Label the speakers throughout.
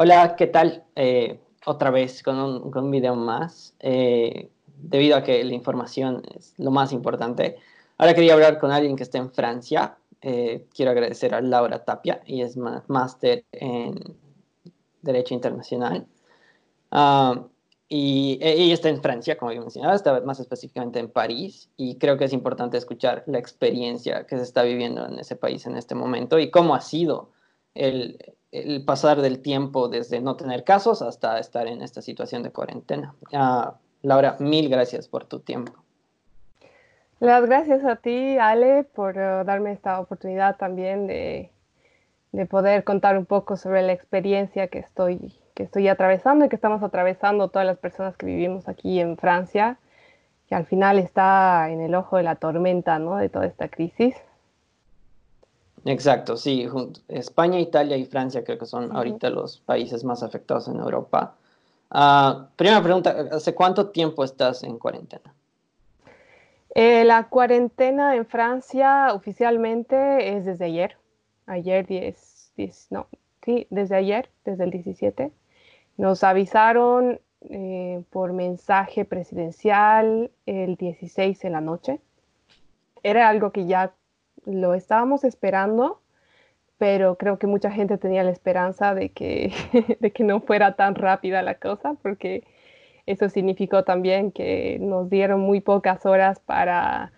Speaker 1: Hola, ¿qué tal? Eh, otra vez con un, con un video más. Eh, debido a que la información es lo más importante. Ahora quería hablar con alguien que está en Francia. Eh, quiero agradecer a Laura Tapia, y es máster en Derecho Internacional. Ah, y e, ella está en Francia, como yo mencionaba, está más específicamente en París, y creo que es importante escuchar la experiencia que se está viviendo en ese país en este momento y cómo ha sido el, el pasar del tiempo desde no tener casos hasta estar en esta situación de cuarentena. Uh, Laura, mil gracias por tu tiempo.
Speaker 2: Las gracias a ti, Ale, por uh, darme esta oportunidad también de, de, poder contar un poco sobre la experiencia que estoy, que estoy atravesando y que estamos atravesando todas las personas que vivimos aquí en Francia, que al final está en el ojo de la tormenta ¿no? de toda esta crisis.
Speaker 1: Exacto, sí. España, Italia y Francia creo que son ahorita los países más afectados en Europa. Uh, primera pregunta, ¿hace cuánto tiempo estás en cuarentena?
Speaker 2: Eh, la cuarentena en Francia oficialmente es desde ayer. Ayer 10, 10, no, sí, desde ayer, desde el 17. Nos avisaron eh, por mensaje presidencial el 16 en la noche. Era algo que ya lo estábamos esperando, pero creo que mucha gente tenía la esperanza de que, de que no fuera tan rápida la cosa, porque eso significó también que nos dieron muy pocas horas para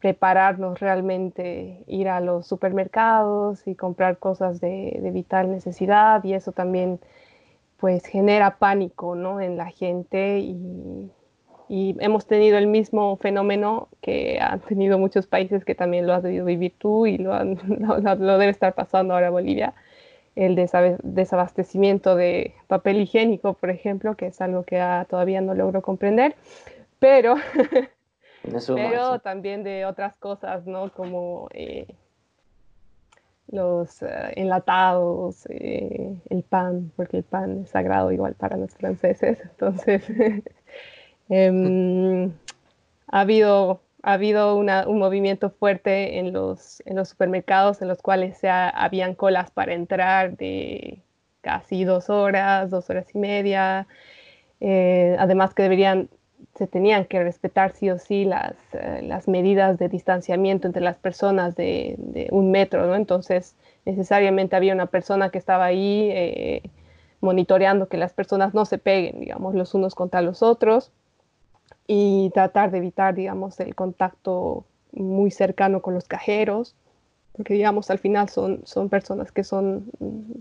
Speaker 2: prepararnos realmente, ir a los supermercados y comprar cosas de, de vital necesidad y eso también pues genera pánico ¿no? en la gente y, y hemos tenido el mismo fenómeno que han tenido muchos países que también lo has debido vivir tú y lo, lo, debe estar pasando ahora Bolivia, el desabastecimiento de papel higiénico, por ejemplo, que es algo que todavía no logro comprender, pero, pero también de otras cosas, ¿no? Como eh, los eh, enlatados, eh, el pan, porque el pan es sagrado igual para los franceses, entonces... Em, ha habido, ha habido un movimiento fuerte en los, en los supermercados en los cuales se habían colas para entrar de casi dos horas, dos horas y media. Eh, además que deberían, se tenían que respetar sí o sí las, eh, las medidas de distanciamiento entre las personas de, de, un metro, ¿no? Entonces necesariamente había una persona que estaba ahí eh, monitoreando que las personas no se peguen, digamos, los unos contra los otros y tratar de evitar, digamos, el contacto muy cercano con los cajeros, porque, digamos, al final son, son personas que son,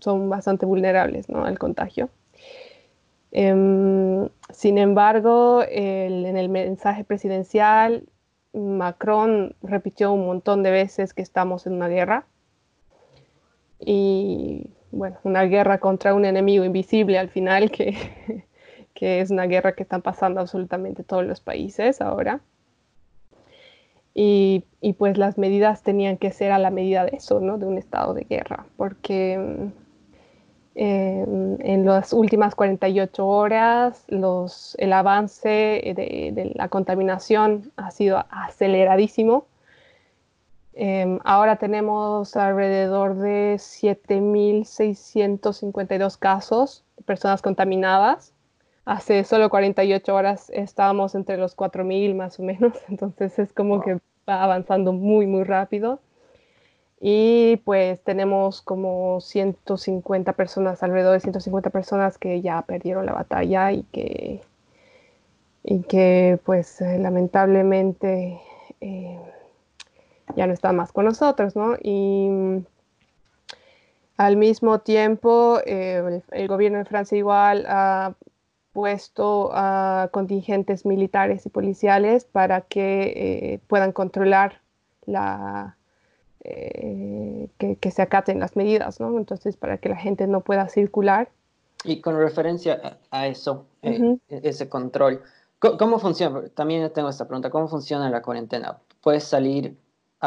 Speaker 2: son bastante vulnerables ¿no? al contagio. Em, sin embargo, en el mensaje presidencial, Macron repitió un montón de veces que estamos en una guerra. Y bueno, una guerra contra un enemigo invisible al final que, que es una guerra que están pasando absolutamente todos los países ahora. Y, y, pues las medidas tenían que ser a la medida de eso, ¿no? De un estado de guerra, porque eh, en las últimas 48 horas los, el avance de, la contaminación ha sido aceleradísimo. Eh, ahora tenemos alrededor de 7.652 casos de personas contaminadas hace solo 48 horas estábamos entre los 4.000 más o menos, entonces es como que va avanzando muy, muy rápido. Y pues tenemos como 150 personas, alrededor de 150 personas que ya perdieron la batalla y que, y que pues eh, lamentablemente eh, ya no están más con nosotros, ¿no? Y al mismo tiempo, eh, el, el, gobierno de Francia igual ha puesto a contingentes militares y policiales para que eh, puedan controlar la, eh, que, se acaten las medidas, ¿no? Entonces, para que la gente no pueda circular.
Speaker 1: Y con referencia a eso, eh, e-, ese control, ¿cómo, funciona? También tengo esta pregunta, ¿cómo funciona la cuarentena? ¿Puedes salir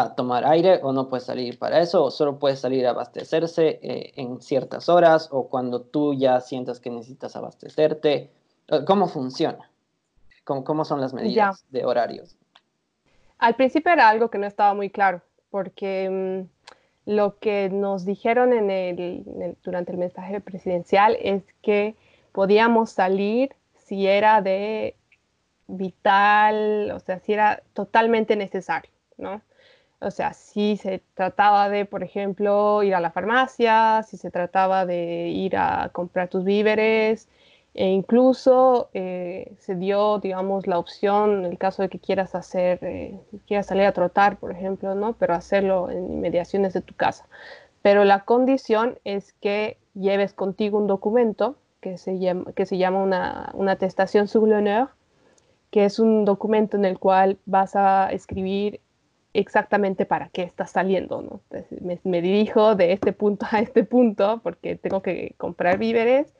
Speaker 1: a tomar aire o no puedes salir para eso? ¿O solo puedes salir a abastecerse en ciertas horas o cuando tú ya sientas que necesitas abastecerte? Eh, ¿Cómo funciona? ¿Cómo, cómo son las medidas de horarios?
Speaker 2: Al principio era algo que no estaba muy claro, porque mm, lo que nos dijeron en el, durante el mensaje presidencial es que podíamos salir si era de vital, o sea, si era totalmente necesario, ¿no? O sea, si se trataba de, por ejemplo, ir a la farmacia, si se trataba de ir a comprar tus víveres, e incluso eh, se dio, digamos, la opción, en el caso de que quieras hacer, eh, quieras salir a trotar, por ejemplo, ¿no? Pero hacerlo en inmediaciones de tu casa. Pero la condición es que lleves contigo un documento que se llama, que se llama una, una atestación sur l'honneur, que es un documento en el cual vas a escribir exactamente para qué estás saliendo, ¿no? me, dirijo de este punto a este punto porque tengo que comprar víveres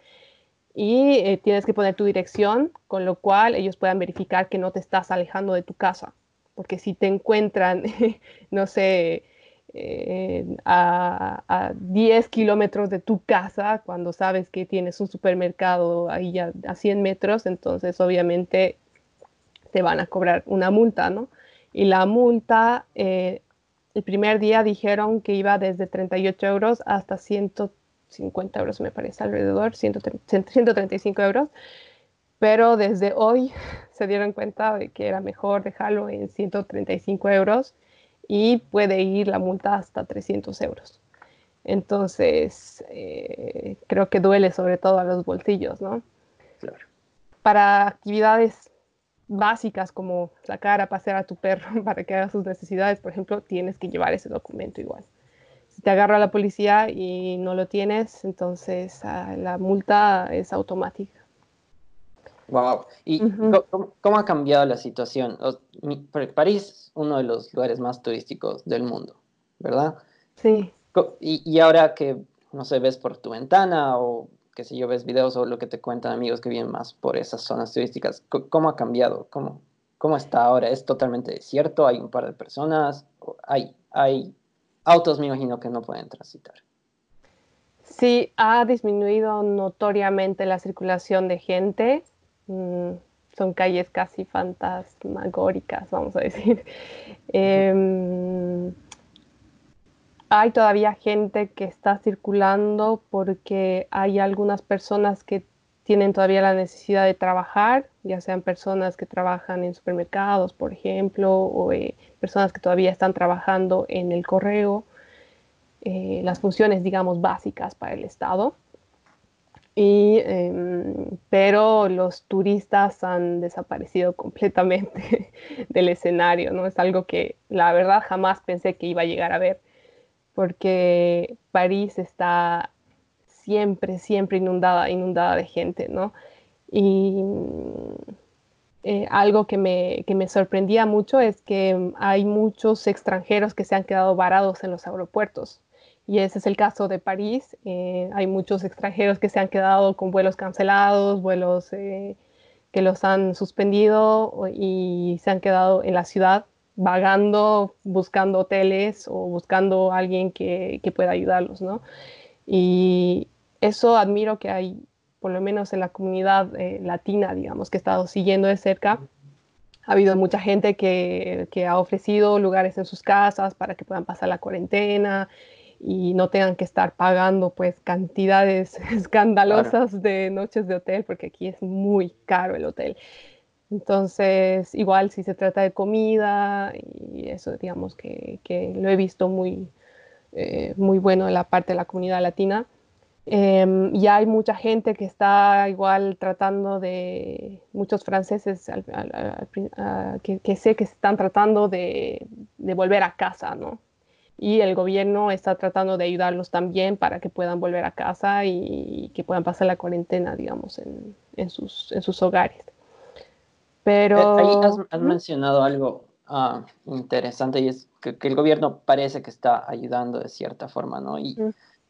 Speaker 2: y eh, tienes que poner tu dirección, con lo cual ellos puedan verificar que no te estás alejando de tu casa, porque si te encuentran, no sé, eh, a, a, 10 kilómetros de tu casa, cuando sabes que tienes un supermercado ahí a, a 100 metros, entonces obviamente te van a cobrar una multa, ¿no? Y la multa, eh, el primer día dijeron que iba desde 38 euros hasta 150 euros, me parece, alrededor, 135 euros. Pero desde hoy se dieron cuenta de que era mejor dejarlo en 135 euros y puede ir la multa hasta 300 euros. Entonces, eh, creo que duele sobre todo a los bolsillos, ¿no? Claro. Para actividades básicas como sacar a pasear a tu perro para que haga sus necesidades, por ejemplo, tienes que llevar ese documento igual. Si te agarra la policía y no lo tienes, entonces ah, la multa es automática.
Speaker 1: Wow. ¿Y ¿cómo, ha cambiado la situación? París es uno de los lugares más turísticos del mundo, ¿verdad?
Speaker 2: Sí.
Speaker 1: Y, y ahora que, no sé, ves por tu ventana o que si yo ves videos o lo que te cuentan amigos que viven más por esas zonas turísticas, ¿cómo ha cambiado? ¿Cómo, cómo está ahora? ¿Es totalmente desierto? ¿Hay un par de personas? ¿Hay, hay autos, me imagino, que no pueden transitar?
Speaker 2: Sí, ha disminuido notoriamente la circulación de gente. Mm, son calles casi fantasmagóricas, vamos a decir. Hay todavía gente que está circulando porque hay algunas personas que tienen todavía la necesidad de trabajar, ya sean personas que trabajan en supermercados, por ejemplo, o eh, personas que todavía están trabajando en el correo, eh, las funciones, digamos, básicas para el Estado. Y, em, pero los turistas han desaparecido completamente del escenario, ¿no? Es algo que la verdad jamás pensé que iba a llegar a ver porque París está siempre, siempre inundada, inundada de gente, ¿no? Y eh, algo que me, que me, sorprendía mucho es que hay muchos extranjeros que se han quedado varados en los aeropuertos. Y ese es el caso de París. Eh, hay muchos extranjeros que se han quedado con vuelos cancelados, vuelos eh, que los han suspendido y se han quedado en la ciudad vagando, buscando hoteles o buscando a alguien que, pueda ayudarlos, ¿no? Y eso admiro que hay, por lo menos en la comunidad eh, latina, digamos, que he estado siguiendo de cerca. Ha habido mucha gente que, ha ofrecido lugares en sus casas para que puedan pasar la cuarentena y no tengan que estar pagando pues cantidades escandalosas de noches de hotel, porque aquí es muy caro el hotel. Entonces, igual si se trata de comida y eso, digamos que, lo he visto muy, eh, muy bueno en la parte de la comunidad latina. Eh, y hay mucha gente que está igual tratando de, muchos franceses que, sé que están tratando de, volver a casa, ¿no? Y el gobierno está tratando de ayudarlos también para que puedan volver a casa y, que puedan pasar la cuarentena, digamos, en sus hogares. Pero...
Speaker 1: Eh, ahí has, mencionado algo ah, interesante y es que, el gobierno parece que está ayudando de cierta forma, ¿no? Y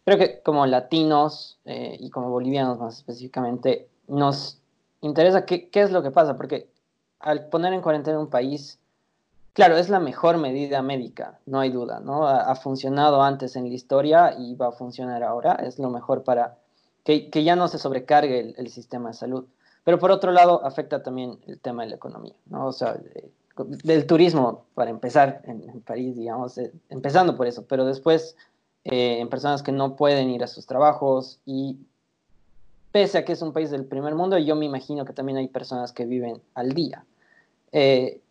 Speaker 1: creo que como latinos eh, y como bolivianos más específicamente, nos interesa qué, qué es lo que pasa, porque al poner en cuarentena un país, claro, es la mejor medida médica, no hay duda, ¿no? Ha, funcionado antes en la historia y va a funcionar ahora, es lo mejor para que, que ya no se sobrecargue el, sistema de salud. Pero por otro lado, afecta también el tema de la economía, ¿no? O sea, del turismo, para empezar, en, París, digamos, eh, empezando por eso, pero después eh, en personas que no pueden ir a sus trabajos y pese a que es un país del primer mundo, yo me imagino que también hay personas que viven al día. Eh,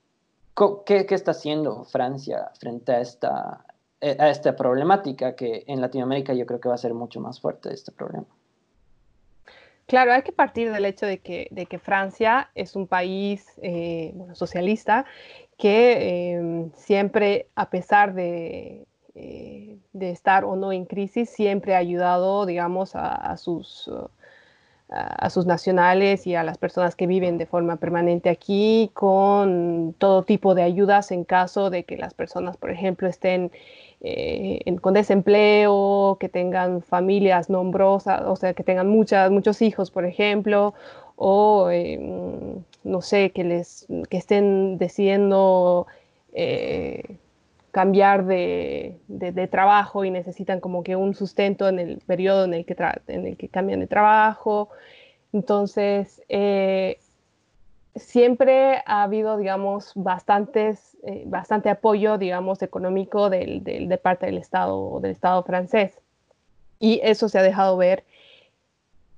Speaker 1: ¿qué, ¿qué, está haciendo Francia frente a esta, eh, a esta problemática que en Latinoamérica yo creo que va a ser mucho más fuerte este problema?
Speaker 2: Claro, hay que partir del hecho de que, de que Francia es un país bueno, socialista que em, siempre, a pesar de, eh, de, estar o no en crisis, siempre ha ayudado, digamos, a, sus, a, sus nacionales y a las personas que viven de forma permanente aquí con todo tipo de ayudas en caso de que las personas, por ejemplo, estén eh, con desempleo, que tengan familias nombrosas, o sea, que tengan muchas, muchos hijos, por ejemplo, o em, no sé, que, les, que estén decidiendo eh, cambiar de, trabajo y necesitan como que un sustento en el periodo en el que, en el que cambian de trabajo. Entonces, eh, siempre ha habido, digamos, bastantes, eh, bastante apoyo, digamos, económico del, de parte del Estado, del Estado francés. Y eso se ha dejado ver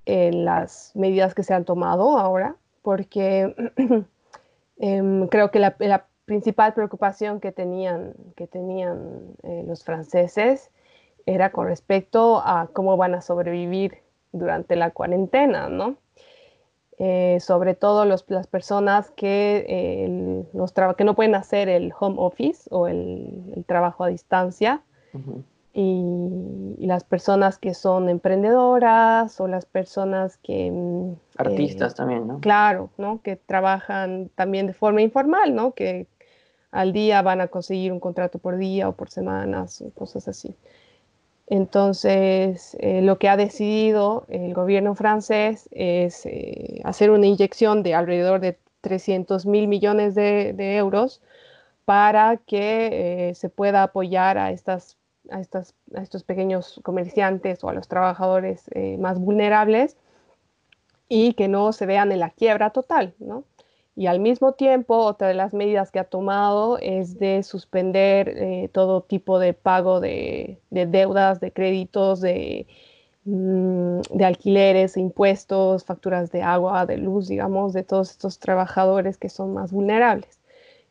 Speaker 2: en las medidas que se han tomado ahora, porque em, creo que la, principal preocupación que tenían, que tenían eh, los franceses era con respecto a cómo van a sobrevivir durante la cuarentena, ¿no? Eh, sobre todo las personas que, los que no pueden hacer el home office o el, trabajo a distancia y, las personas que son emprendedoras o las personas que... Mm,
Speaker 1: Artistas eh, también, ¿no?
Speaker 2: Claro, ¿no? Que trabajan también de forma informal, ¿no? Que al día van a conseguir un contrato por día o por semanas, cosas así. Entonces, eh, lo que ha decidido el gobierno francés es eh, hacer una inyección de alrededor de 300 mil millones de, euros para que se pueda apoyar a estas a, estos pequeños comerciantes o a los trabajadores eh, más vulnerables y que no se vean en la quiebra total, ¿no? Y al mismo tiempo, otra de las medidas que ha tomado es de suspender eh, todo tipo de pago de, deudas, de créditos, de, mm, de alquileres, impuestos, facturas de agua, de luz, digamos, de todos estos trabajadores que son más vulnerables.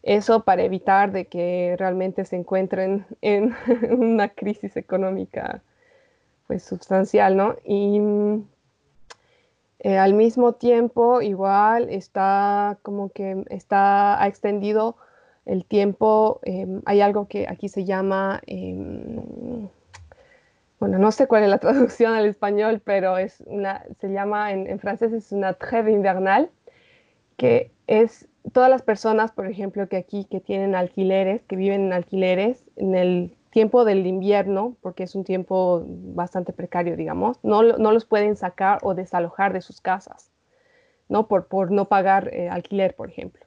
Speaker 2: Eso para evitar de que realmente se encuentren en una crisis económica pues sustancial, ¿no? Y eh, al mismo tiempo igual está como que está, ha extendido el tiempo, em, hay algo que aquí se llama, em, bueno, no sé cuál es la traducción al español, pero es una, se llama en, en francés es una trêve invernal, que es todas las personas, por ejemplo, que aquí que tienen alquileres, que viven en alquileres, en el tiempo del invierno, porque es un tiempo bastante precario, digamos, no, no los pueden sacar o desalojar de sus casas, ¿no? Por, por no pagar eh, alquiler, por ejemplo.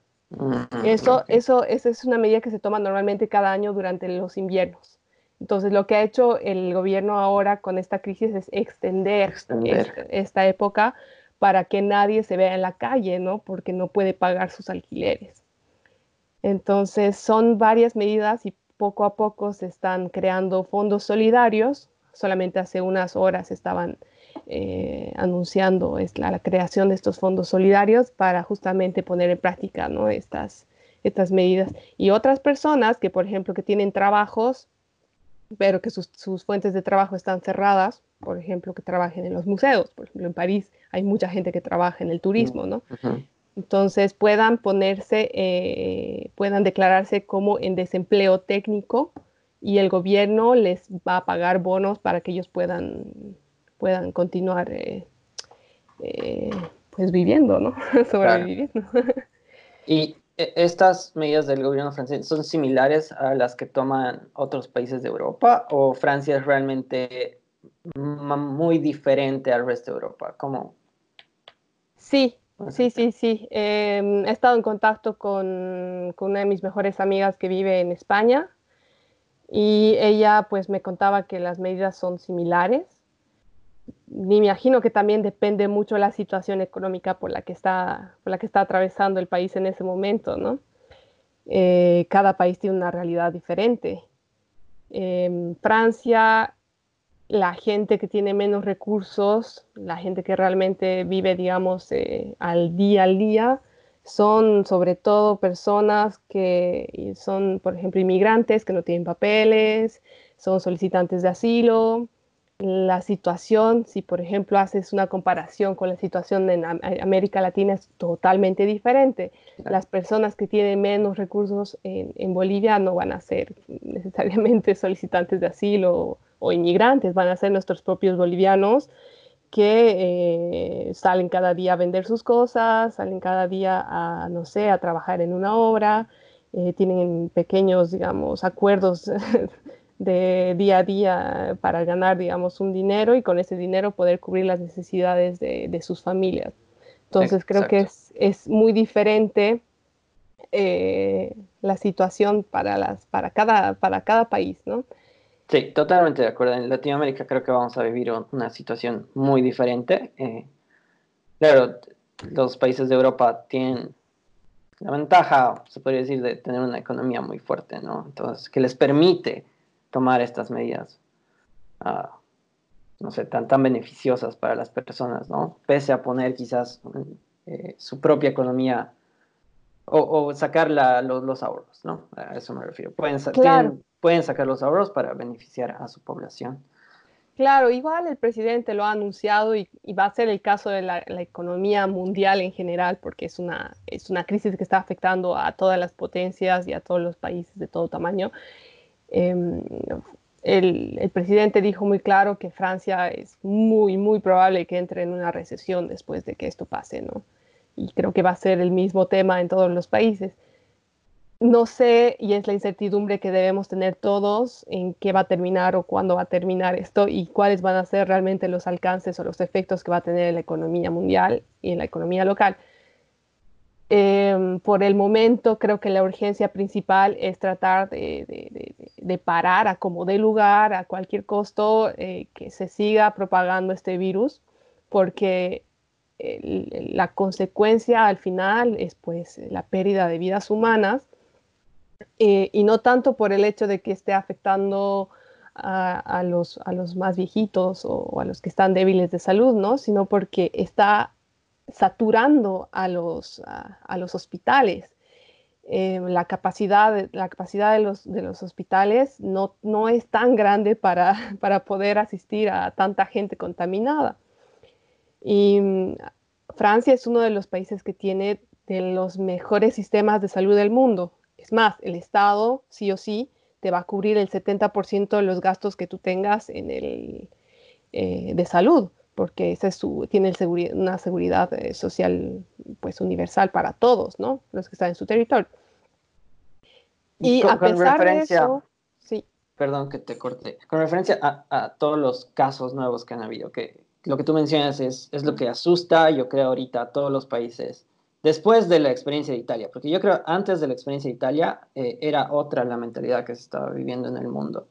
Speaker 2: Eso, eso, eso es una medida que se toma normalmente cada año durante los inviernos. Entonces, lo que ha hecho el gobierno ahora con esta crisis es extender, esta época para que nadie se vea en la calle, ¿no? Porque no puede pagar sus alquileres. Entonces, son varias medidas y poco a poco se están creando fondos solidarios. Solamente hace unas horas estaban eh, anunciando la, creación de estos fondos solidarios para justamente poner en práctica estas, medidas. Y otras personas que, por ejemplo, que tienen trabajos, pero que sus, sus fuentes de trabajo están cerradas, por ejemplo, que trabajen en los museos. Por ejemplo, en París hay mucha gente que trabaja en el turismo, ¿no? Entonces puedan ponerse, eh, puedan declararse como en desempleo técnico y el gobierno les va a pagar bonos para que ellos puedan, puedan continuar eh, eh, pues viviendo, ¿no? Sobreviviendo.
Speaker 1: Y estas medidas del gobierno francés son similares a las que toman otros países de Europa o Francia es realmente muy diferente al resto de Europa? ¿Cómo?
Speaker 2: Sí, sí, sí, sí. Em, he estado en contacto con, con, una de mis mejores amigas que vive en España y ella pues me contaba que las medidas son similares. Ni me imagino que también depende mucho la situación económica por la que está, por la que está atravesando el país en ese momento, ¿no? Eh, cada país tiene una realidad diferente. Em, Francia la gente que tiene menos recursos, la gente que realmente vive, digamos, eh, al día al día, son sobre todo personas que son, por ejemplo, inmigrantes que no tienen papeles, son solicitantes de asilo, la situación, si por ejemplo haces una comparación con la situación en América Latina, es totalmente diferente. Las personas que tienen menos recursos en, Bolivia no van a ser necesariamente solicitantes de asilo o, inmigrantes, van a ser nuestros propios bolivianos que eh, salen cada día a vender sus cosas, salen cada día a, no sé, a trabajar en una obra, eh, tienen pequeños, digamos, acuerdos de día a día para ganar, digamos, un dinero y con ese dinero poder cubrir las necesidades de, sus familias. Entonces creo que es, muy diferente eh, la situación para, las, para, cada, para cada país, ¿no?
Speaker 1: Sí, totalmente de acuerdo. En Latinoamérica creo que vamos a vivir una situación muy diferente. Eh, claro, los países de Europa tienen la ventaja, se podría decir, de tener una economía muy fuerte, ¿no? Entonces, que les permite tomar estas medidas, ah, no sé, tan, tan beneficiosas para las personas, ¿no? Pese a poner quizás eh, su propia economía o, sacar los, ahorros, ¿no? A eso me refiero. Pueden, pueden sacar los ahorros para beneficiar a su población.
Speaker 2: Claro, igual el presidente lo ha anunciado y, va a ser el caso de la, economía mundial en general, porque es una, es una crisis que está afectando a todas las potencias y a todos los países de todo tamaño. Em, el, presidente dijo muy claro que Francia es muy, muy probable que entre en una recesión después de que esto pase, ¿no? Y creo que va a ser el mismo tema en todos los países. No sé, y es la incertidumbre que debemos tener todos en qué va a terminar o cuándo va a terminar esto y cuáles van a ser realmente los alcances o los efectos que va a tener en la economía mundial y en la economía local. Em, por el momento creo que la urgencia principal es tratar de, parar a como dé lugar, a cualquier costo, eh, que se siga propagando este virus, porque la consecuencia al final es pues la pérdida de vidas humanas eh, y no tanto por el hecho de que esté afectando a, los, a los más viejitos o, a los que están débiles de salud, ¿no? sino porque está saturando a los, a, los hospitales. Eh, la capacidad, la capacidad de, los, de los hospitales no, no es tan grande para, para, poder asistir a tanta gente contaminada. Y mm, Francia es uno de los países que tiene de los mejores sistemas de salud del mundo. Es más, el Estado sí o sí te va a cubrir el 70% de los gastos que tú tengas en el, eh, de salud porque ese es su, tiene una seguridad eh, social pues universal para todos, ¿no? Los que están en su territorio.
Speaker 1: Y a pesar de eso, sí. Perdón que te corte. Con referencia a, todos los casos nuevos que han habido, que lo que tú mencionas es, es lo que asusta, yo creo, ahorita a todos los países después de la experiencia de Italia, porque yo creo antes de la experiencia de Italia eh, era otra la mentalidad que se estaba viviendo en el mundo.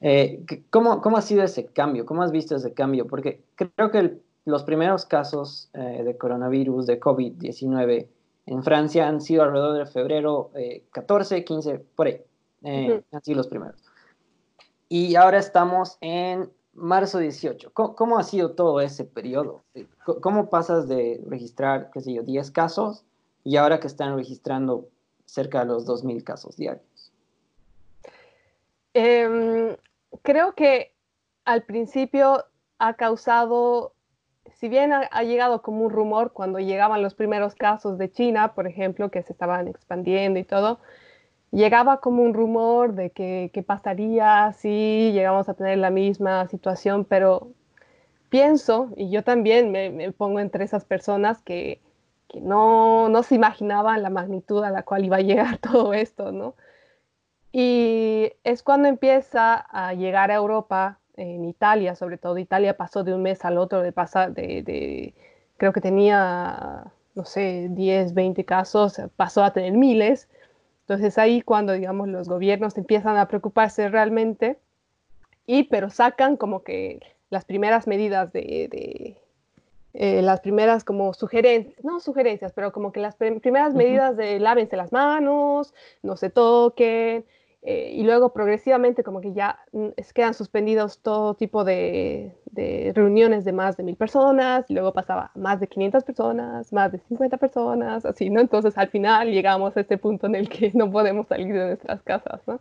Speaker 1: Eh, ¿cómo, ¿Cómo ha sido ese cambio? ¿Cómo has visto ese cambio? Porque creo que los primeros casos eh, de coronavirus, de COVID-19 en Francia han sido alrededor de febrero 14, eh, 15, por ahí. Han sido los primeros. Y ahora estamos en marzo 18. ¿Cómo, ¿Cómo, ha sido todo ese periodo? ¿Cómo pasas de registrar, qué sé yo, 10 casos y ahora que están registrando cerca de los 2.000 casos diarios?
Speaker 2: Eh, creo que al principio ha causado, si bien ha, llegado como un rumor cuando llegaban los primeros casos de China, por ejemplo, que se estaban expandiendo y todo, llegaba como un rumor de que, pasaría si llegamos a tener la misma situación, pero pienso, y yo también me, pongo entre esas personas que, que no, no, se imaginaban la magnitud a la cual iba a llegar todo esto, ¿no? Y es cuando empieza a llegar a Europa, en Italia, sobre todo Italia pasó de un mes al otro de pasar de, creo que tenía, no sé, 10, 20 casos, pasó a tener miles. Entonces ahí cuando, digamos, los gobiernos empiezan a preocuparse realmente, y pero sacan como que las primeras medidas de, eh, las primeras como sugerencias, no sugerencias, pero como que las primeras medidas de lávense las manos, no se toquen, eh, y luego progresivamente como que ya mm, quedan suspendidos todo tipo de, reuniones de más de mil personas, y luego pasaba más de 500 personas, más de 50 personas, así, ¿no? Entonces al final llegamos a este punto en el que no podemos salir de nuestras casas, ¿no?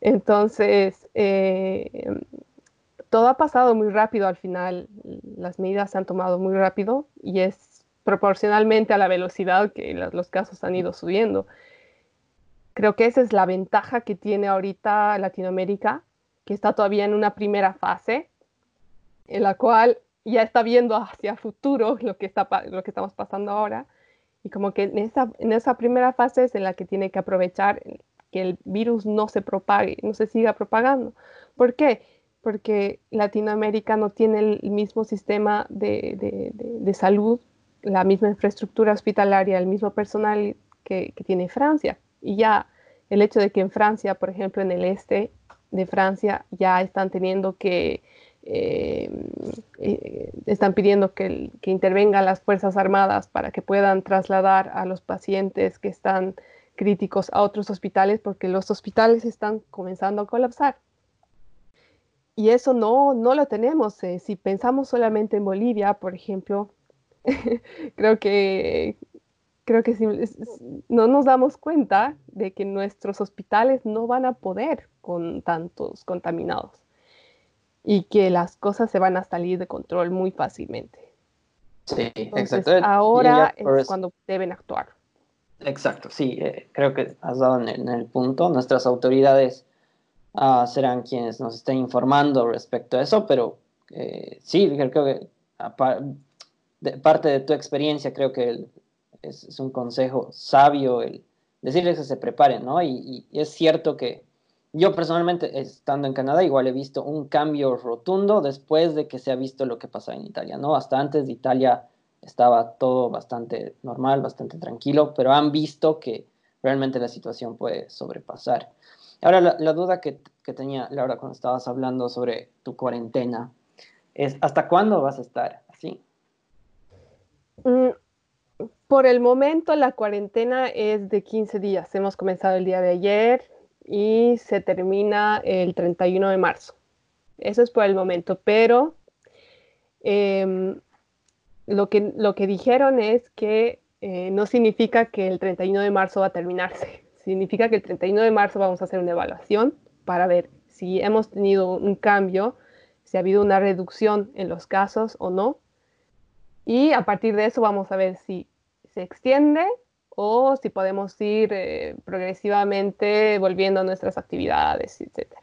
Speaker 2: Entonces, eh, todo ha pasado muy rápido al final, las medidas se han tomado muy rápido y es proporcionalmente a la velocidad que los casos han ido subiendo. Creo que esa es la ventaja que tiene ahorita Latinoamérica, que está todavía en una primera fase, en la cual ya está viendo hacia futuro lo que, está, lo que estamos pasando ahora. Y como que en esa, en esa primera fase es en la que tiene que aprovechar que el virus no se propague, no se siga propagando. ¿Por qué? Porque Latinoamérica no tiene el mismo sistema de, de, de, salud, la misma infraestructura hospitalaria, el mismo personal que, que tiene Francia y ya el hecho de que en Francia, por ejemplo, en el este de Francia, ya están teniendo que, eh, eh, están pidiendo que, que, intervengan las Fuerzas Armadas para que puedan trasladar a los pacientes que están críticos a otros hospitales porque los hospitales están comenzando a colapsar. Y eso no, no lo tenemos. Eh, si pensamos solamente en Bolivia, por ejemplo, creo que creo que si, no nos damos cuenta de que nuestros hospitales no van a poder con tantos contaminados y que las cosas se van a salir de control muy fácilmente.
Speaker 1: Sí, exacto.
Speaker 2: Ahora es cuando deben actuar.
Speaker 1: Exacto, sí, eh, creo que has dado en el, punto. Nuestras autoridades uh, serán quienes nos estén informando respecto a eso, pero eh, sí, creo que de parte de tu experiencia, creo que el, es, un consejo sabio el decirles que se preparen, ¿no? Y, es cierto que yo personalmente, estando en Canadá, igual he visto un cambio rotundo después de que se ha visto lo que pasó en Italia, ¿no? Hasta antes de Italia estaba todo bastante normal, bastante tranquilo, pero han visto que realmente la situación puede sobrepasar. Ahora, la, duda que, que, tenía Laura cuando estabas hablando sobre tu cuarentena es, ¿hasta cuándo vas a estar así?
Speaker 2: Mm, por el momento la cuarentena es de 15 días. Hemos comenzado el día de ayer y se termina el 31 de marzo. Eso es por el momento, pero em, lo, que, lo que dijeron es que eh, no significa que el 31 de marzo va a terminarse. Significa que el 31 de marzo vamos a hacer una evaluación para ver si hemos tenido un cambio, si ha habido una reducción en los casos o no. Y a partir de eso vamos a ver si se extiende o si podemos ir eh, progresivamente volviendo a nuestras actividades, etc.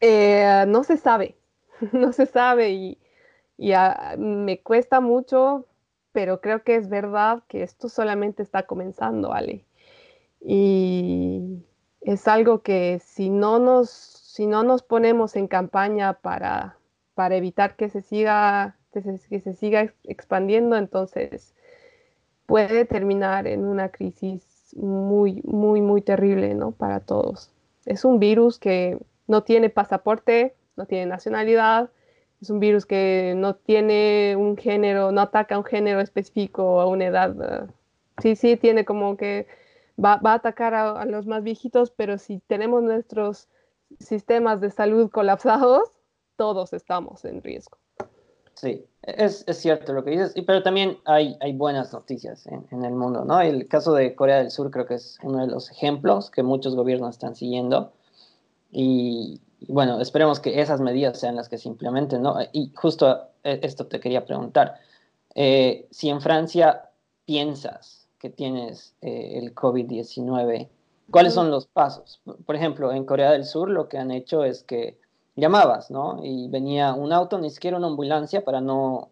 Speaker 2: Eh, no se sabe, no se sabe y, me cuesta mucho, pero creo que es verdad que esto solamente está comenzando, Ale. Y es algo que si no nos, si no nos ponemos en campaña para, para evitar que se siga que se, siga expandiendo, entonces puede terminar en una crisis muy, muy, muy terrible, ¿no? Para todos. Es un virus que no tiene pasaporte, no tiene nacionalidad, es un virus que no tiene un género, no ataca a un género específico o a una edad. sí, sí, tiene como que va, a atacar a, los más viejitos, pero si tenemos nuestros sistemas de salud colapsados, todos estamos en riesgo.
Speaker 1: Sí, es, es, cierto lo que dices, pero también hay, hay buenas noticias en, en, el mundo, ¿no? El caso de Corea del Sur creo que es uno de los ejemplos que muchos gobiernos están siguiendo y, bueno, esperemos que esas medidas sean las que se implementen, ¿no? Y justo eh, esto te quería preguntar, eh, si en Francia piensas que tienes eh, el COVID-19, ¿cuáles son los pasos? Por ejemplo, en Corea del Sur lo que han hecho es que llamabas, ¿no? Y venía un auto, ni siquiera una ambulancia para no,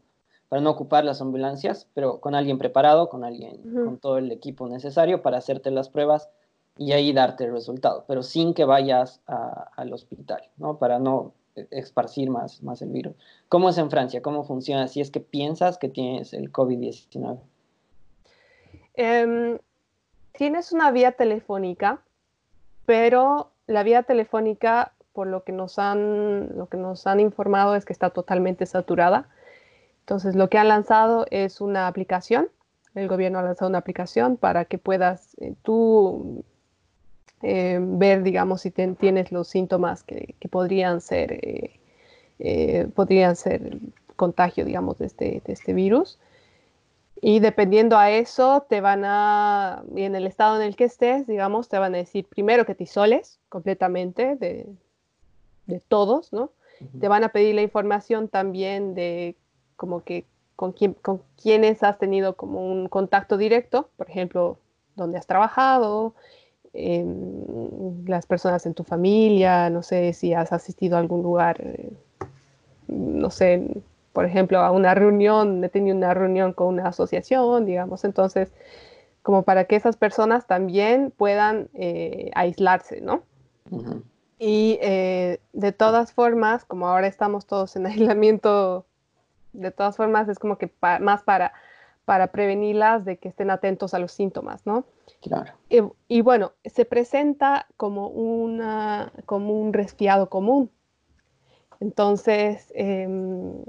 Speaker 1: para no ocupar las ambulancias, pero con alguien preparado, con alguien, con todo el equipo necesario para hacerte las pruebas y ahí darte el resultado, pero sin que vayas al hospital, ¿no? Para no esparcir más, más el virus. ¿Cómo es en Francia? ¿Cómo funciona si es que piensas que tienes el COVID-19?
Speaker 2: Em, tienes una vía telefónica, pero la vía telefónica por lo que nos han, lo que nos han informado es que está totalmente saturada. Entonces, lo que han lanzado es una aplicación. El gobierno ha lanzado una aplicación para que puedas eh, tú eh, ver, digamos, si tienes los síntomas que, podrían ser, eh, podrían ser contagio, digamos, de este, de este virus. Y dependiendo a eso, te van a, y en el estado en el que estés, digamos, te van a decir primero que te isoles completamente de, de todos, ¿no? Te van a pedir la información también de como que con, quién, con quienes has tenido como un contacto directo, por ejemplo, dónde has trabajado, em, las personas en tu familia, no sé si has asistido a algún lugar, eh, no sé, por ejemplo, a una reunión, he tenido una reunión con una asociación, digamos, entonces, como para que esas personas también puedan eh, aislarse, ¿no? Y eh, de todas formas, como ahora estamos todos en aislamiento, de todas formas es como que más para, para prevenirlas de que estén atentos a los síntomas, ¿no?
Speaker 1: Claro.
Speaker 2: Y, bueno, se presenta como, una, como un resfriado común. Entonces, em,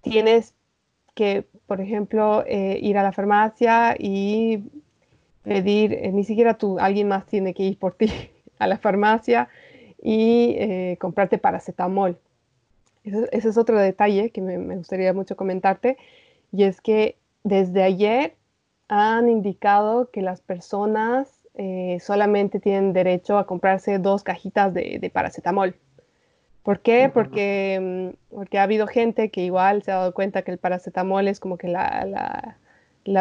Speaker 2: tienes que, por ejemplo, eh, ir a la farmacia y pedir, eh, ni siquiera tú, alguien más tiene que ir por ti a la farmacia y eh, comprarte paracetamol. Ese, es otro detalle que me, gustaría mucho comentarte y es que desde ayer han indicado que las personas solamente tienen derecho a comprarse dos cajitas de paracetamol. ¿Por qué? Porque, mm, porque ha habido gente que igual se ha dado cuenta que el paracetamol es como que la,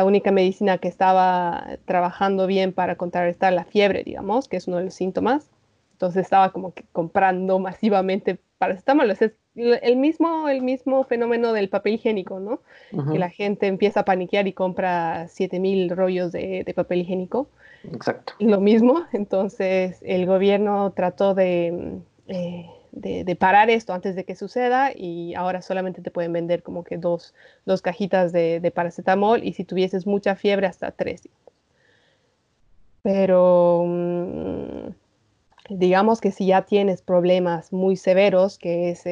Speaker 2: única medicina que estaba trabajando bien para contrarrestar la fiebre, digamos, que es uno de los síntomas. Entonces estaba como que comprando masivamente paracetamol. Es el mismo, el mismo fenómeno del papel higiénico, ¿no? Que la gente empieza a paniquear y compra 7000 rollos de, papel higiénico.
Speaker 1: Exacto.
Speaker 2: Lo mismo. Entonces el gobierno trató de... Eh, de, parar esto antes de que suceda y ahora solamente te pueden vender como que dos, cajitas de, paracetamol y si tuvieses mucha fiebre hasta tres. Pero mm, digamos que si ya tienes problemas muy severos, que es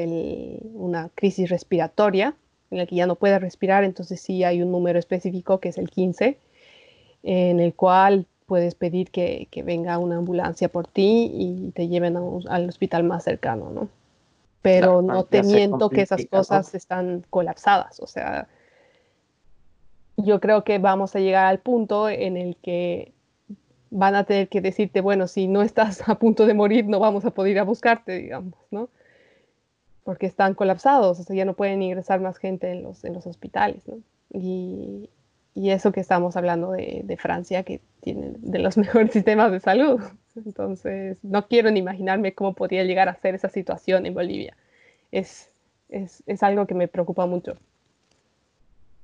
Speaker 2: una crisis respiratoria, en la que ya no puedes respirar, entonces sí hay un número específico que es el 15, en el cual puedes pedir que, venga una ambulancia por ti y te lleven al hospital más cercano, ¿no? Pero no te miento que esas cosas están colapsadas, o sea, yo creo que vamos a llegar al punto en el que van a tener que decirte, bueno, si no estás a punto de morir, no vamos a poder ir a buscarte, digamos, ¿no? Porque están colapsados, o sea, ya no pueden ingresar más gente en los, en los hospitales, ¿no? Y, y eso que estamos hablando de, Francia, que tiene de los mejores sistemas de salud. Entonces, no quiero ni imaginarme cómo podría llegar a ser esa situación en Bolivia. Es, es, es algo que me preocupa mucho.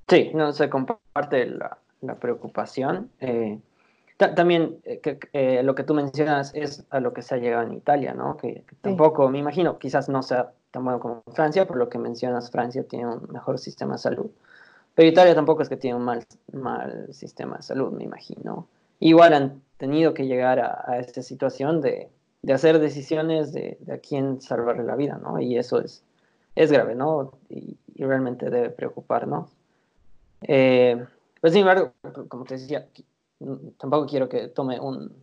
Speaker 1: Sí, no se comparte la, la preocupación. Eh, también eh, que, eh, lo que tú mencionas es a lo que se ha llegado en Italia, ¿no? Que, tampoco, me imagino, quizás no sea tan bueno como Francia, por lo que mencionas, Francia tiene un mejor sistema de salud. Pero Italia tampoco es que tiene un mal, mal sistema de salud, me imagino. Igual han tenido que llegar a, esta situación de, de, hacer decisiones de, de, a quién salvarle la vida, ¿no? Y eso es, es grave, ¿no? Y, realmente debe preocuparnos. Eh, pues sin embargo, como te decía, tampoco quiero que tome un,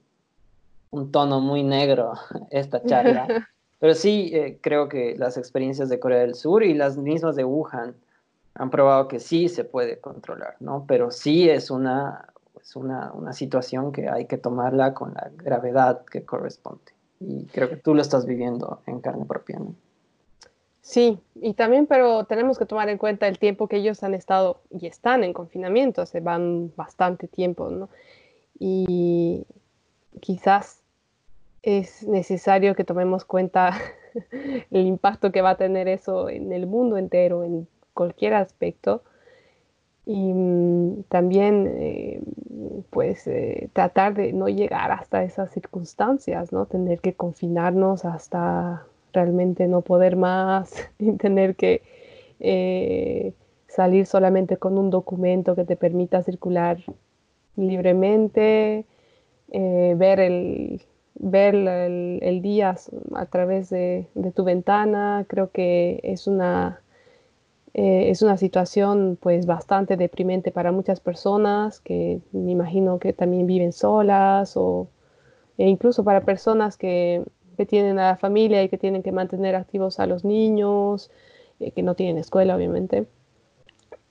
Speaker 1: un tono muy negro esta charla, pero sí eh, creo que las experiencias de Corea del Sur y las mismas de Wuhan han probado que sí se puede controlar, ¿no? Pero sí es una, es una, una situación que hay que tomarla con la gravedad que corresponde. Y creo que tú lo estás viviendo en carne propia, ¿no?
Speaker 2: Sí, y también, pero tenemos que tomar en cuenta el tiempo que ellos han estado y están en confinamiento, se van bastante tiempo, ¿no? Y quizás es necesario que tomemos cuenta el impacto que va a tener eso en el mundo entero, en cualquier aspecto. Y mm, también, eh, pues, eh, tratar de no llegar hasta esas circunstancias, ¿no? Tener que confinarnos hasta realmente no poder más y tener que eh, salir solamente con un documento que te permita circular libremente, ver el, ver el, día a través de, tu ventana, creo que es una eh, es una situación pues bastante deprimente para muchas personas que me imagino que también viven solas o, e incluso para personas que, que tienen a la familia y que tienen que mantener activos a los niños, eh, que no tienen escuela, obviamente.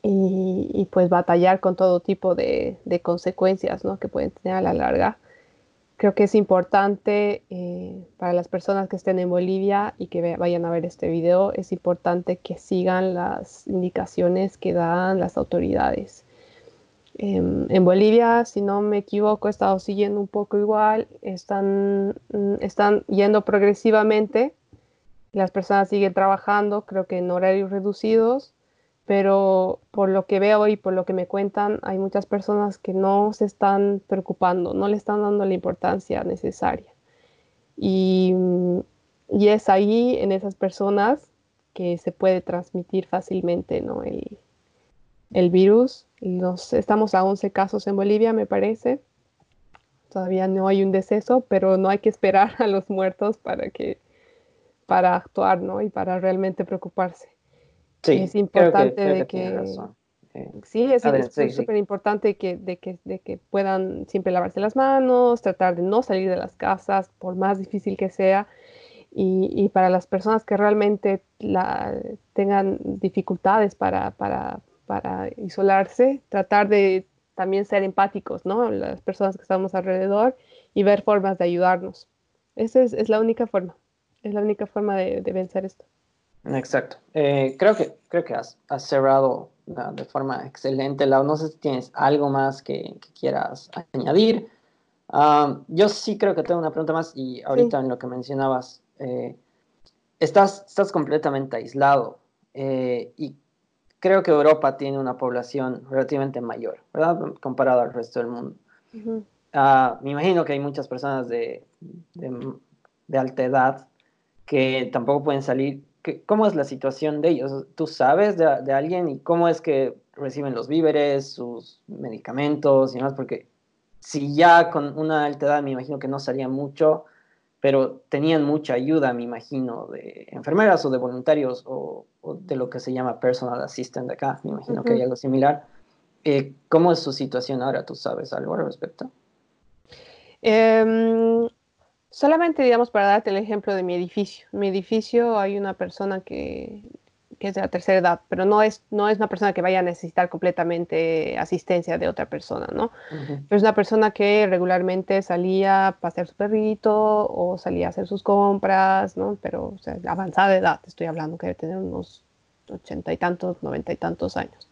Speaker 2: Y, pues batallar con todo tipo de, de consecuencias ¿no? que pueden tener a la larga creo que es importante eh, para las personas que estén en Bolivia y que vayan a ver este video, es importante que sigan las indicaciones que dan las autoridades. Em, en Bolivia, si no me equivoco, he estado siguiendo un poco igual, están, mm, están yendo progresivamente, las personas siguen trabajando, creo que en horarios reducidos, pero por lo que veo y por lo que me cuentan, hay muchas personas que no se están preocupando, no le están dando la importancia necesaria. Y, y es ahí, en esas personas, que se puede transmitir fácilmente ¿no? el, el virus. Estamos a 11 casos en Bolivia, me parece. Todavía no hay un deceso, pero no hay que esperar a los muertos para, que, para actuar ¿no? y para realmente preocuparse. Sí, es importante de que... sí, es súper importante que, de, que, de que puedan siempre lavarse las manos, tratar de no salir de las casas, por más difícil que sea. Y, y para las personas que realmente la, tengan dificultades para, para, para, isolarse, tratar de también ser empáticos, ¿no? Las personas que estamos alrededor y ver formas de ayudarnos. Esa es, es la única forma, es la única forma de, de vencer esto.
Speaker 1: Exacto. Eh, creo que, creo que has, cerrado de forma excelente. Lau. No sé si tienes algo más que, quieras añadir. Ah, yo sí creo que tengo una pregunta más y ahorita en lo que mencionabas, eh, estás, estás completamente aislado eh, y creo que Europa tiene una población relativamente mayor, ¿verdad? Comparado al resto del mundo. Ah, me imagino que hay muchas personas de, de, de alta edad que tampoco pueden salir ¿cómo es la situación de ellos? ¿Tú sabes de, alguien y cómo es que reciben los víveres, sus medicamentos y demás? Porque si ya con una alta edad me imagino que no salían mucho, pero tenían mucha ayuda, me imagino, de enfermeras o de voluntarios o, de lo que se llama personal assistant acá, me imagino que hay algo similar. Eh, ¿Cómo es su situación ahora? ¿Tú sabes algo al respecto?
Speaker 2: Eh, Solamente, digamos, para darte el ejemplo de mi edificio. En mi edificio hay una persona que, es de la tercera edad, pero no es, no es una persona que vaya a necesitar completamente asistencia de otra persona, ¿no? Pero es una persona que regularmente salía a pasear su perrito o salía a hacer sus compras, ¿no? Pero, o sea, avanzada de edad, estoy hablando que debe tener unos ochenta y tantos, noventa y tantos años.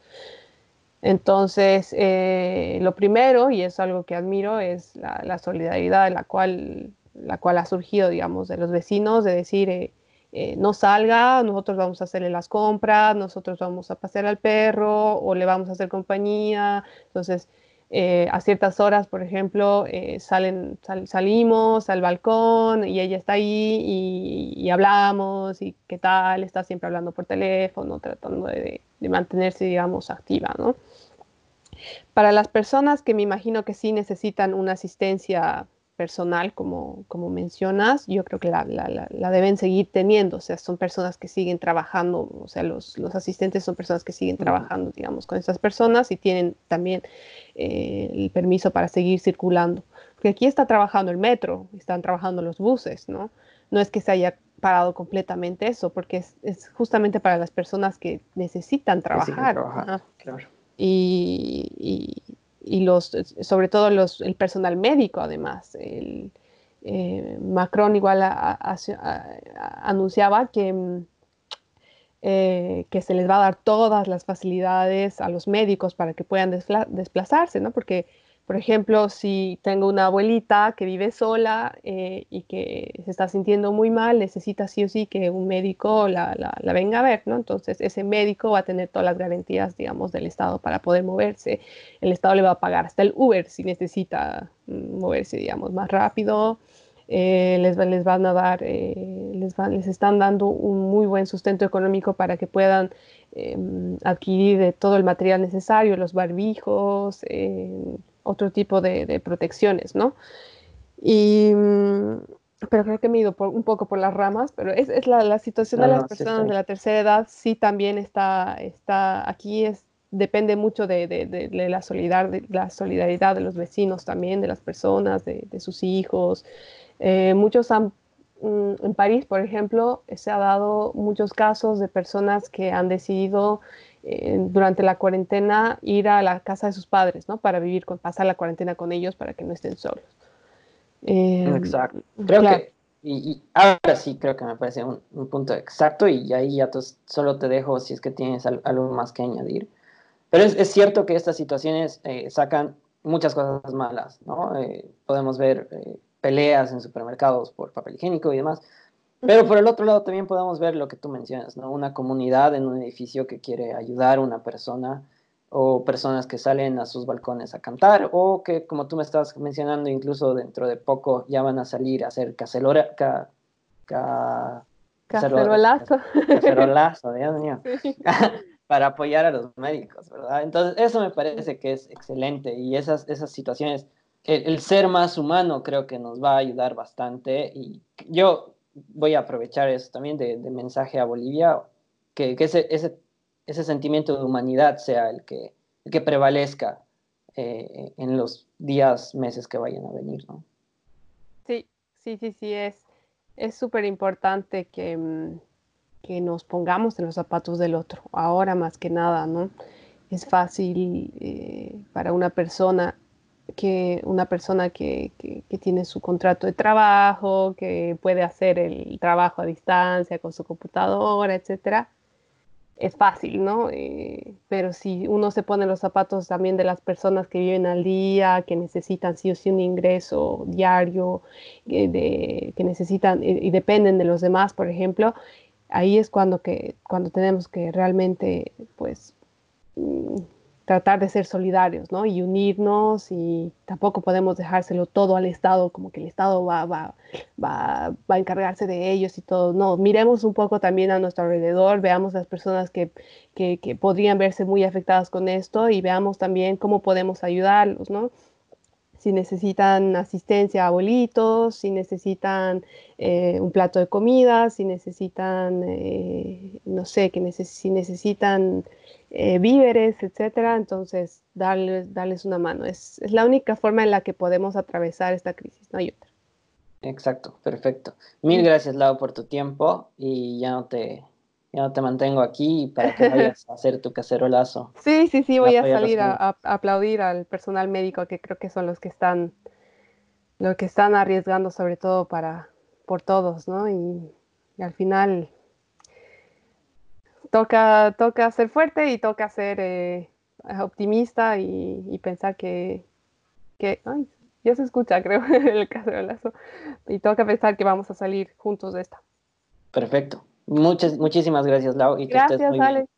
Speaker 2: Entonces, eh, lo primero, y es algo que admiro, es la, la solidaridad de la cual la cual ha surgido, digamos, de los vecinos, de decir, eh, eh, no salga, nosotros vamos a hacerle las compras, nosotros vamos a pasear al perro o le vamos a hacer compañía. Entonces, eh, a ciertas horas, por ejemplo, salen, salimos al balcón y ella está ahí y, hablamos y qué tal, está siempre hablando por teléfono, tratando de, de mantenerse, digamos, activa, ¿no? Para las personas que me imagino que sí necesitan una asistencia personal, como, como mencionas, yo creo que la, la, deben seguir teniendo, o sea, son personas que siguen trabajando, o sea, los, los asistentes son personas que siguen trabajando, digamos, con esas personas y tienen también eh, el permiso para seguir circulando. Porque aquí está trabajando el metro, están trabajando los buses, ¿no? No es que se haya parado completamente eso, porque es, es justamente para las personas que necesitan trabajar. claro. y, y los, sobre todo los, el personal médico además. El, eh, Macron igual anunciaba que, mm, eh, que se les va a dar todas las facilidades a los médicos para que puedan desplazarse, ¿no? Porque por ejemplo, si tengo una abuelita que vive sola eh, y que se está sintiendo muy mal, necesita sí o sí que un médico la, la, venga a ver, ¿no? Entonces, ese médico va a tener todas las garantías, digamos, del Estado para poder moverse. El Estado le va a pagar hasta el Uber si necesita mm, moverse, digamos, más rápido. Eh, les, les, van a dar, eh, les, les están dando un muy buen sustento económico para que puedan em, adquirir todo el material necesario, los barbijos, otro tipo de, protecciones, ¿no? Y, mm, pero creo que me he ido un poco por las ramas, pero es, la, situación de las personas de la tercera edad sí también está, está aquí es depende mucho de, la, solidaridad, de los vecinos también, de las personas, de, sus hijos. Eh, muchos han, mm, en París, por ejemplo, se ha dado muchos casos de personas que han decidido eh, durante la cuarentena ir a la casa de sus padres, ¿no? Para vivir, con, pasar la cuarentena con ellos para que no estén solos.
Speaker 1: Exacto. Creo que y, ahora sí creo que me parece un, punto exacto y ahí ya solo te dejo si es que tienes algo más que añadir. Pero es, cierto que estas situaciones eh, sacan muchas cosas malas, ¿no? Eh, podemos ver eh, peleas en supermercados por papel higiénico y demás. Pero por el otro lado también podemos ver lo que tú mencionas, ¿no? Una comunidad en un edificio que quiere ayudar a una persona o personas que salen a sus balcones a cantar, o que, como tú me estabas mencionando, incluso dentro de poco ya van a salir a hacer cacelora, ca,
Speaker 2: cacerolazo.
Speaker 1: Cacerolazo, Dios mío. para apoyar a los médicos, ¿verdad? Entonces, eso me parece que es excelente y esas, esas situaciones, el, ser más humano creo que nos va a ayudar bastante y yo voy a aprovechar eso también de, mensaje a Bolivia, que, ese, ese ese sentimiento de humanidad sea el que, que prevalezca eh, en los días, meses que vayan a venir, ¿no?
Speaker 2: Sí, sí, sí, sí, es es súper importante que, mm, que, nos pongamos en los zapatos del otro, ahora más que nada, ¿no? Es fácil eh, para una persona que una persona que, que, tiene su contrato de trabajo, que puede hacer el trabajo a distancia con su computadora, etcétera, es fácil, ¿no? Eh, pero si uno se pone los zapatos también de las personas que viven al día, que necesitan sí o sí un ingreso diario, eh, que necesitan y dependen de los demás, por ejemplo, ahí es cuando, que, cuando tenemos que realmente, pues, mm, tratar de ser solidarios, ¿no? Y unirnos y tampoco podemos dejárselo todo al Estado, como que el Estado va, va, va, va a encargarse de ellos y todo. No, miremos un poco también a nuestro alrededor, veamos las personas que, que, que podrían verse muy afectadas con esto y veamos también cómo podemos ayudarlos, ¿no? si necesitan asistencia a abuelitos, si necesitan eh, un plato de comida, si necesitan, eh, no sé, que si necesitan eh, víveres, etcétera. Entonces, darles, darles una mano. Es, es, la única forma en la que podemos atravesar esta crisis, no hay otra.
Speaker 1: Exacto, perfecto. Mil gracias, Lau, por tu tiempo y ya no te, ya no te mantengo aquí para que vayas a hacer tu cacerolazo.
Speaker 2: Sí, sí, sí, voy a salir a, aplaudir al personal médico que creo que son los que están, los que están arriesgando sobre todo para, por todos, ¿no? y al final toca, toca ser fuerte y toca ser eh, optimista y, pensar que, que ay, ya se escucha, creo, el caso de lazo. Y toca pensar que vamos a salir juntos de esta.
Speaker 1: Perfecto. Muchas, muchísimas gracias, Lau.
Speaker 2: Y que gracias, estés muy Alex.